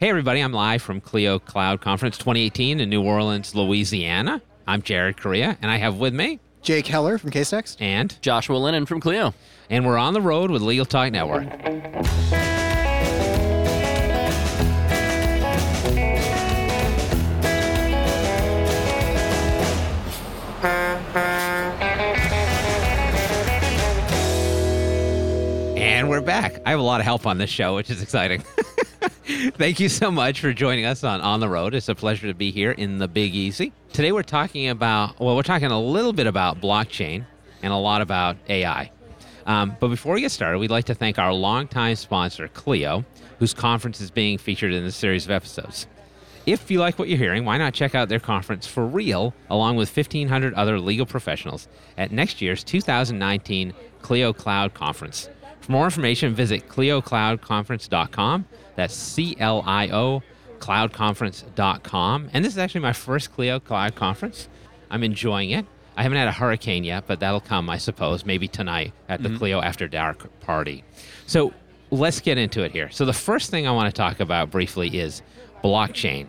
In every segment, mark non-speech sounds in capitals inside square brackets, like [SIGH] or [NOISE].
Hey, everybody, I'm live from Clio Cloud Conference 2018 in New Orleans, Louisiana. I'm Jared Correia, and I have with me, Jake Heller from Casetext. and Joshua Lenon from Clio. and we're on the road with Legal Talk Network. And we're back. I have a lot of help on this show, which is exciting. [LAUGHS] [LAUGHS] Thank you so much for joining us on On the Road. It's a pleasure to be here in the Big Easy. Today we're talking about, well, we're talking a little bit about blockchain and a lot about AI. Um, but before we get started, we'd like to thank our longtime sponsor, Clio, whose conference is being featured in this series of episodes. If you like what you're hearing, why not check out their conference for real, along with 1,500 other legal professionals at next year's 2019 Clio Cloud Conference. For more information, visit cliocloudconference.com. That's C L I O cloudconference.com. And this is actually my first Clio Cloud Conference. I'm enjoying it. I haven't had a hurricane yet, but that'll come, I suppose, maybe tonight at the Clio After Dark party. So let's get into it here. So the first thing I want to talk about briefly is blockchain.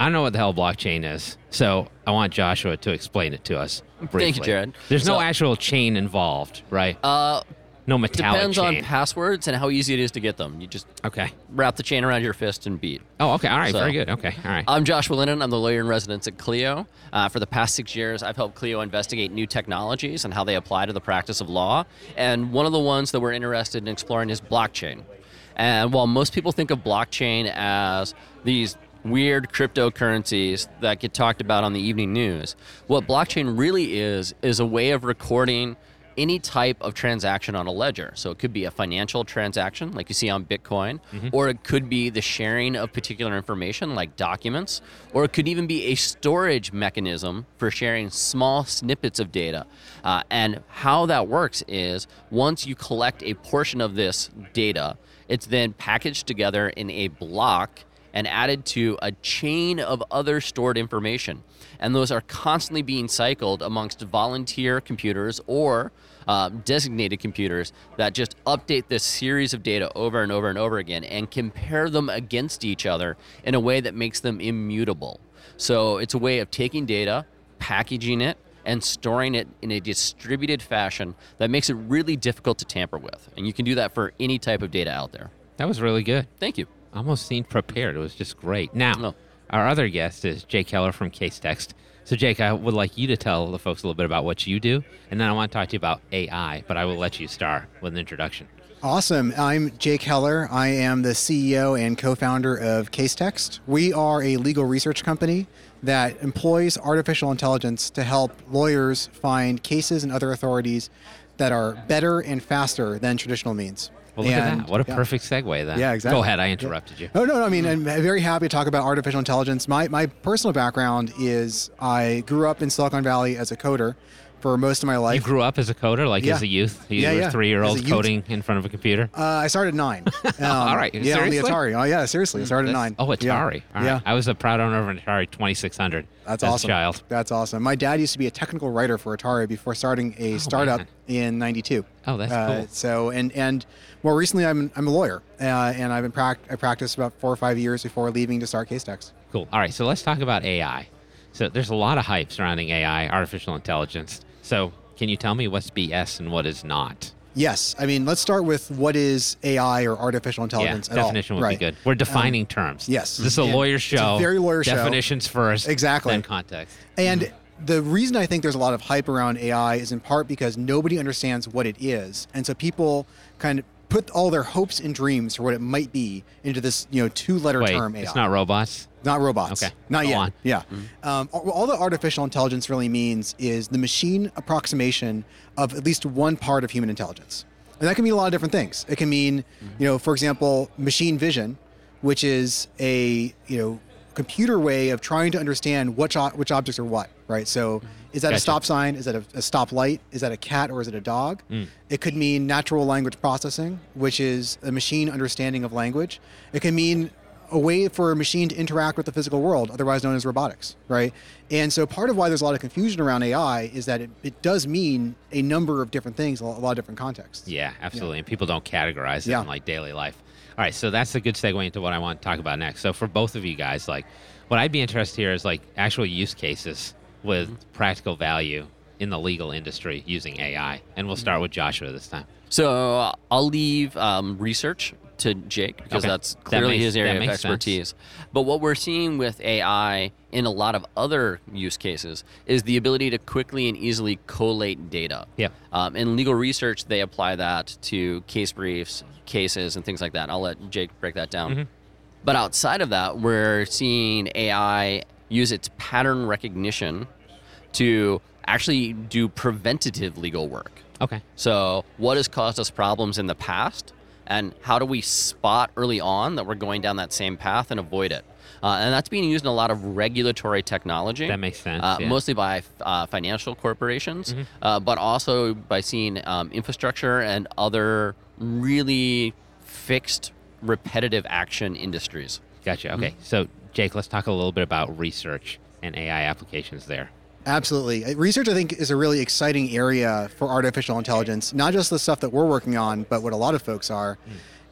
I don't know what the hell blockchain is, so I want Joshua to explain it to us briefly. Thank you, Jared. There's no actual chain involved, right? Uh, no metallic It depends chain. on passwords and how easy it is to get them. You just okay. wrap the chain around your fist and beat. Oh, okay. All right. So- Very good. Okay. All right. I'm Joshua Lenon. I'm the lawyer in residence at Clio. Uh, for the past six years, I've helped Clio investigate new technologies and how they apply to the practice of law. And one of the ones that we're interested in exploring is blockchain. And while most people think of blockchain as these weird cryptocurrencies that get talked about on the evening news, what blockchain really is is a way of recording any type of transaction on a ledger. So it could be a financial transaction like you see on Bitcoin, or it could be the sharing of particular information like documents, or it could even be a storage mechanism for sharing small snippets of data. Uh, and how that works is once you collect a portion of this data, it's then packaged together in a block and added to a chain of other stored information. And those are constantly being cycled amongst volunteer computers or uh, designated computers that just update this series of data over and over and over again and compare them against each other in a way that makes them immutable. So it's a way of taking data, packaging it, and storing it in a distributed fashion that makes it really difficult to tamper with. And you can do that for any type of data out there. that was really good. Thank you. Almost seemed prepared. It was just great. Now, Oh. our other guest is Jake Heller from Casetext. So, Jake, I would like you to tell the folks a little bit about what you do, and then I want to talk to you about AI, but I will let you start with an introduction. Awesome. I'm Jake Heller. I am the CEO and co founder of Casetext. We are a legal research company that employs artificial intelligence to help lawyers find cases and other authorities that are better and faster than traditional means. Well, look And- at that. What a yeah. perfect segue then. Yeah, exactly. Go ahead. I interrupted you. Oh no, no. I mean, I'm very happy to talk about artificial intelligence. My my personal background is I grew up in Silicon Valley as a coder for most of my life. You grew up as a coder, like Yeah. as a youth. You Yeah, were yeah. three year old coding in front of a computer. uh, I started at nine. [LAUGHS] Um, All right. Yeah, on the Atari. Oh yeah, seriously. I started at nine. Oh, Atari. Yeah. All right. yeah. I was a proud owner of an Atari 2600 That's as awesome. a child. That's awesome. My dad used to be a technical writer for Atari before starting a startup man. in '92. Oh, that's uh, cool. So and and more recently, I'm I'm a lawyer, uh, and I've been prac- I practiced about four or five years before leaving to start Casetext. Cool. All right, so let's talk about AI. So there's a lot of hype surrounding AI, artificial intelligence. So can you tell me what's BS and what is not? Yes, I mean let's start with what is AI or artificial intelligence yeah, at all. definition would Right. be good. We're defining terms. yes. This is a lawyer it's a show. very lawyer show. Definitions first. Exactly. Then context. And Mm-hmm. the reason I think there's a lot of hype around AI is in part because nobody understands what it is. And so people kind of put all their hopes and dreams for what it might be into this, you know, two-letter Wait, term AI. it's not robots. Not robots. Okay, Not go yet. on. Mm-hmm. Yeah. Um, all, all the artificial intelligence really means is the machine approximation of at least one part of human intelligence. And that can mean a lot of different things. It can mean, Mm-hmm. you know, for example, machine vision, which is a, you know, computer way of trying to understand which, o- which objects are what, right? So is that Gotcha. a stop sign? Is that a, a stop light? Is that a cat or is it a dog? Mm. It could mean natural language processing, which is a machine understanding of language. It can mean a way for a machine to interact with the physical world, otherwise known as robotics, right? And so part of why there's a lot of confusion around AI is that it, it does mean a number of different things, a lot, of different contexts. Yeah, absolutely. And people don't categorize it Yeah. in like daily life. All right, so that's a good segue into what I want to talk about next. So for both of you guys, like, what I'd be interested here is like actual use cases with Mm-hmm. practical value in the legal industry using AI, and we'll Mm-hmm. start with Joshua this time. So I'll leave um, research to Jake because Okay. that's That clearly makes- his area of makes sense. expertise. But what we're seeing with AI in a lot of other use cases is the ability to quickly and easily collate data. Yep. Um, in legal research, they apply that to case briefs, cases, and things like that. I'll let Jake break that down. Mm-hmm. But outside of that, we're seeing AI use its pattern recognition to actually do preventative legal work. Okay. So, what has caused us problems in the past, and how do we spot early on that we're going down that same path and avoid it? Uh, and that's being used in a lot of regulatory technology. That makes sense, Uh, yeah. Mostly by uh, financial corporations, Mm-hmm. uh, but also by seeing um, infrastructure and other really fixed, repetitive action industries. Gotcha. Mm-hmm. Okay. So, Jake, let's talk a little bit about research and AI applications there. Absolutely. Uh, Research, I think, is a really exciting area for artificial intelligence, not just the stuff that we're working on, but what a lot of folks are.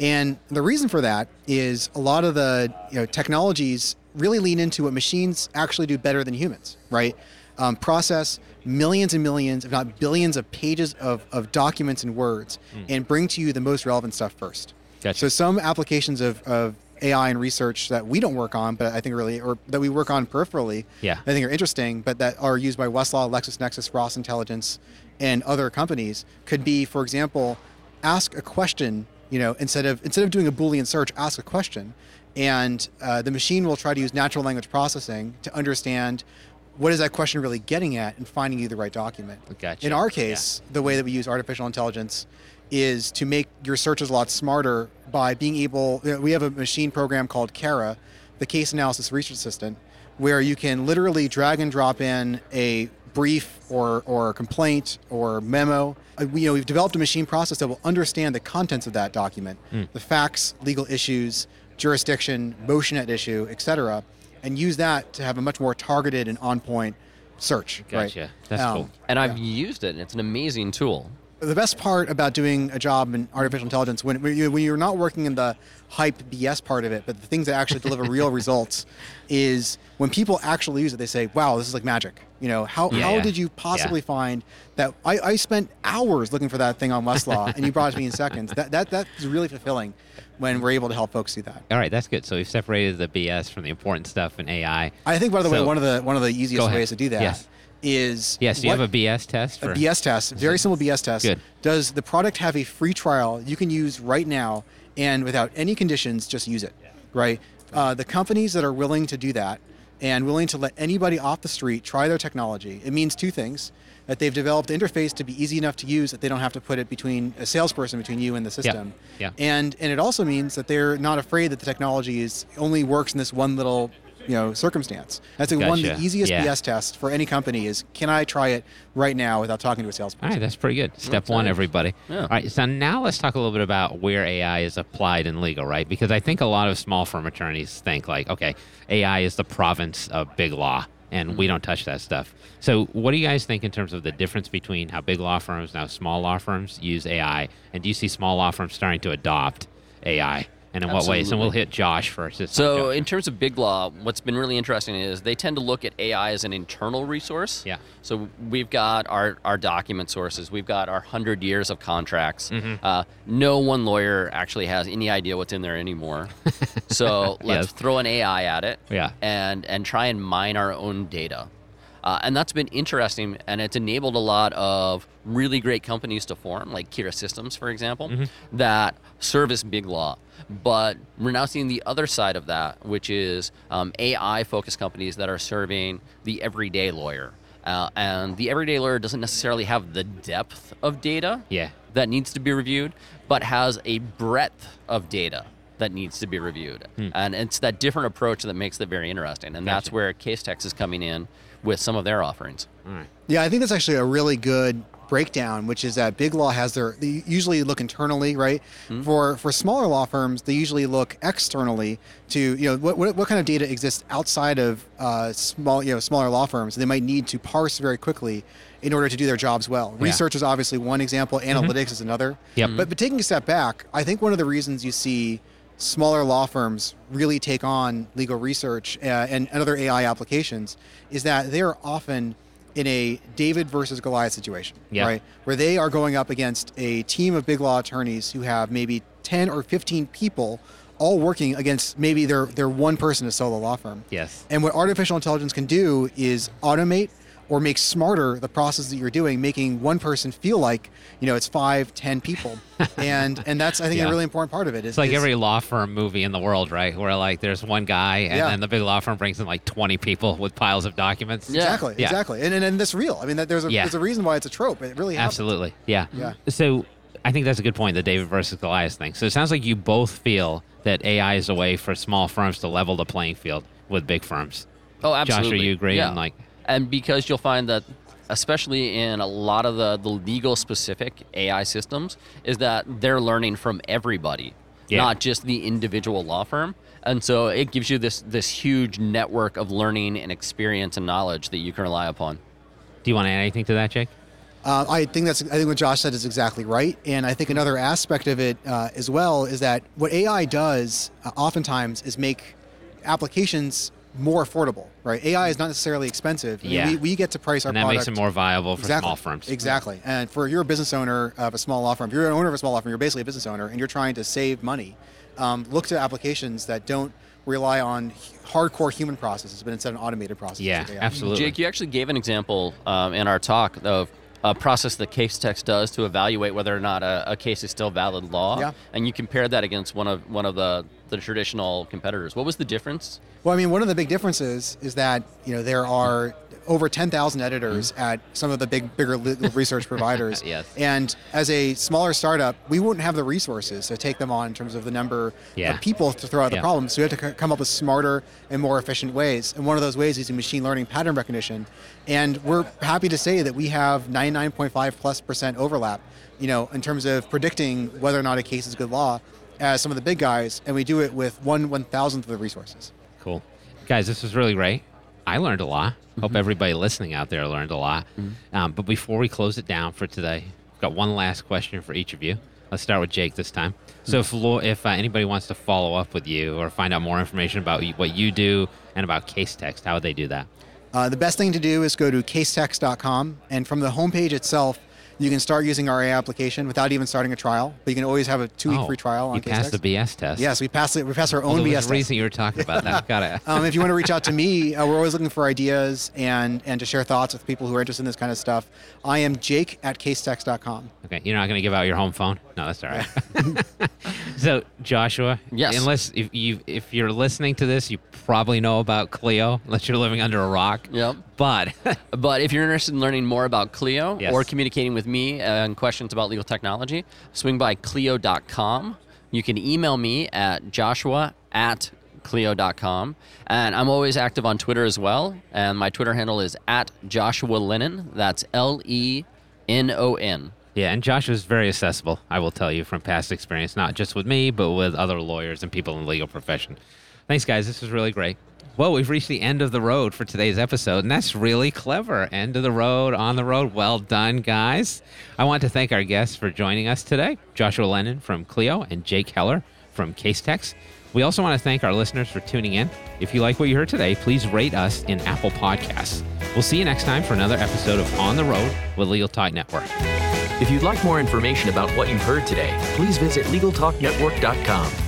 And the reason for that is a lot of the you know, technologies really lean into what machines actually do better than humans, right? Um, process millions and millions, if not billions, of pages of, of documents and words and bring to you the most relevant stuff first. Gotcha. So some applications of, of AI and research that we don't work on, but I think really, or that we work on peripherally, Yeah. I think are interesting, but that are used by Westlaw, LexisNexis, Ross Intelligence, and other companies could be, for example, ask a question. You know, instead of instead of doing a Boolean search, ask a question, and uh, the machine will try to use natural language processing to understand what is that question really getting at and finding you the right document. Gotcha. In our Yeah. case, the way that we use artificial intelligence is to make your searches a lot smarter by being able. you know, we have a machine program called CARA, the Case Analysis Research Assistant, where you can literally drag and drop in a brief or or complaint or memo. Uh, we, you know, we've developed a machine process that will understand the contents of that document, the facts, legal issues, jurisdiction, motion at issue, etc., and use that to have a much more targeted and on point search. Gotcha. Right? That's Um, cool. And I've used it, and it's an amazing tool. The best part about doing a job in artificial intelligence when, when, you, when you're not working in the hype BS part of it, but the things that actually deliver [LAUGHS] real results is when people actually use it, they say, wow, this is like magic. You know, how, Yeah, how yeah. did you possibly find that? I, I spent hours looking for that thing on Westlaw [LAUGHS] and you brought it to me in seconds. That, that, that's really fulfilling when we're able to help folks do that. All right, that's good. So we've separated the BS from the important stuff in AI. I think, by the way, one of the, one of the easiest ways to do that is Yes. You have a BS test? For, a BS test, very simple BS test. Good. Does the product have a free trial you can use right now and without any conditions, just use it, right? Uh, the companies that are willing to do that and willing to let anybody off the street try their technology, it means two things. That they've developed an interface to be easy enough to use that they don't have to put it between a salesperson between you and the system. Yeah. Yeah. And and it also means that they're not afraid that the technology is only works in this one little you know circumstance. That's like one of the easiest Yeah. BS tests for any company is can I try it right now without talking to a salesperson? All right, that's pretty good. Step one, nice. everybody. Yeah. All right, so now let's talk a little bit about where AI is applied in legal, right? Because I think a lot of small firm attorneys think like, okay, AI is the province of big law, and we mm-hmm. don't touch that stuff. So, what do you guys think in terms of the difference between how big law firms now small law firms use AI, and do you see small law firms starting to adopt AI, and in what ways? And we'll hit Josh first. It's So, in terms of big law, what's been really interesting is they tend to look at AI as an internal resource. Yeah. So we've got our, our document sources, we've got our hundred years of contracts. Mm-hmm. Uh, no one lawyer actually has any idea what's in there anymore. [LAUGHS] so let's Yes. throw an AI at it. Yeah. And and try and mine our own data. Uh, and that's been interesting, and it's enabled a lot of really great companies to form, like Kira Systems, for example, that service big law. But we're now seeing the other side of that, which is um, AI focused companies that are serving the everyday lawyer. Uh, and the everyday lawyer doesn't necessarily have the depth of data Yeah. that needs to be reviewed, but has a breadth of data that needs to be reviewed. Hmm. And it's that different approach that makes it very interesting. And that's Gotcha. where Casetext is coming in with some of their offerings. All right. Yeah, I think that's actually a really good breakdown, which is that big law has their they usually look internally, right? Hmm. For for smaller law firms, they usually look externally to you know what what, what kind of data exists outside of uh, small you know smaller law firms. They might need to parse very quickly in order to do their jobs well. Research is obviously one example, mm-hmm. analytics is another. Yep. But but taking a step back, I think one of the reasons you see smaller law firms really take on legal research uh, and, and other AI applications is that they're often in a David versus Goliath situation, Yeah. right? Where they are going up against a team of big law attorneys who have maybe 10 or 15 people all working against maybe their, their one person to solo law firm. Yes. And what artificial intelligence can do is automate or make smarter the process that you're doing, making one person feel like, you know, it's five, ten people. [LAUGHS] and and that's I think Yeah. a really important part of it. Is, It's like is- every law firm movie in the world, right? Where like there's one guy and Yeah. then the big law firm brings in like 20 people with piles of documents. Yeah. Exactly, Yeah. exactly. And, and and that's real. I mean that there's a Yeah. there's a reason why it's a trope. It really happens. Absolutely. Yeah. Yeah. So I think that's a good point, the David versus Goliath thing. So it sounds like you both feel that AI is a way for small firms to level the playing field with big firms. Oh, Josh, are you agree? Yeah. Like, and because you'll find that especially in a lot of the, the legal specific AI systems is that they're learning from everybody, Yeah. not just the individual law firm. And so it gives you this this huge network of learning and experience and knowledge that you can rely upon. do you want to add anything to that, Jake? Uh, I think that's I think what Josh said is exactly right, and I think another aspect of it uh, as well is that what AI does uh, oftentimes is make applications more affordable. Right? AI is not necessarily expensive. I mean, Yeah. we, we get to price our products. And that product. makes it more viable for exactly. small firms. Exactly. And for you're a business owner of a small law firm, if you're an owner of a small law firm, you're basically a business owner, and you're trying to save money. Um, look to applications that don't rely on hardcore human processes, but instead an automated process. Yeah, absolutely. Jake, you actually gave an example um, in our talk of a process that case Casetext does to evaluate whether or not a, a case is still valid law, Yeah. and you compared that against one of one of the, the traditional competitors. What was the difference? Well, I mean, one of the big differences is that you know there are over 10,000 editors mm-hmm. at some of the big, bigger legal [LAUGHS] research providers. [LAUGHS] Yes. And as a smaller startup, we wouldn't have the resources to take them on in terms of the number Yeah. of people to throw out Yeah. the problems. So we have to c- come up with smarter and more efficient ways. And one of those ways is using machine learning pattern recognition. And we're happy to say that we have 99.5 plus percent overlap, you know, in terms of predicting whether or not a case is good law as some of the big guys. And we do it with one one thousandth of the resources. Cool. Guys, this was really great. I learned a lot. Hope everybody listening out there learned a lot. Um, but before we close it down for today, I've got one last question for each of you. Let's start with Jake this time. So, if, if uh, anybody wants to follow up with you or find out more information about what you do and about Casetext, how would they do that? Uh, the best thing to do is go to casetext.com, and from the homepage itself, you can start using our AI application without even starting a trial. But you can always have a two-week Oh, free trial on You passed the BS test. Yes, we passed it. We passed our own there was BS a test. reason you were talking about that. Got it. [LAUGHS] Um, if you want to reach out to me, [LAUGHS] uh, we're always looking for ideas and and to share thoughts with people who are interested in this kind of stuff. I am Jake at casetext.com. Okay, you're not going to give out your home phone? No, that's all right. [LAUGHS] so, Joshua, Yes. unless if you if you're listening to this, you probably know about Clio, unless you're living under a rock. Yep. But [LAUGHS] But if you're interested in learning more about Clio Yes. or communicating with me uh, and questions about legal technology, swing by Clio.com. You can email me at joshua at Clio.com. And I'm always active on Twitter as well. And my Twitter handle is at Joshua Lenon. That's L E N O N. yeah, and Joshua is very accessible. I will tell you from past experience, not just with me, but with other lawyers and people in the legal profession. Thanks, guys. This was really great. Well, we've reached the end of the road for today's episode, and that's really clever. End of the road, on the road. Well done, guys. I want to thank our guests for joining us today Joshua Lenon from Clio and Jake Heller from Case Casetext. We also want to thank our listeners for tuning in. If you like what you heard today, please rate us in Apple Podcasts. We'll see you next time for another episode of On the Road with Legal Talk Network. If you'd like more information about what you've heard today, please visit LegalTalkNetwork.com.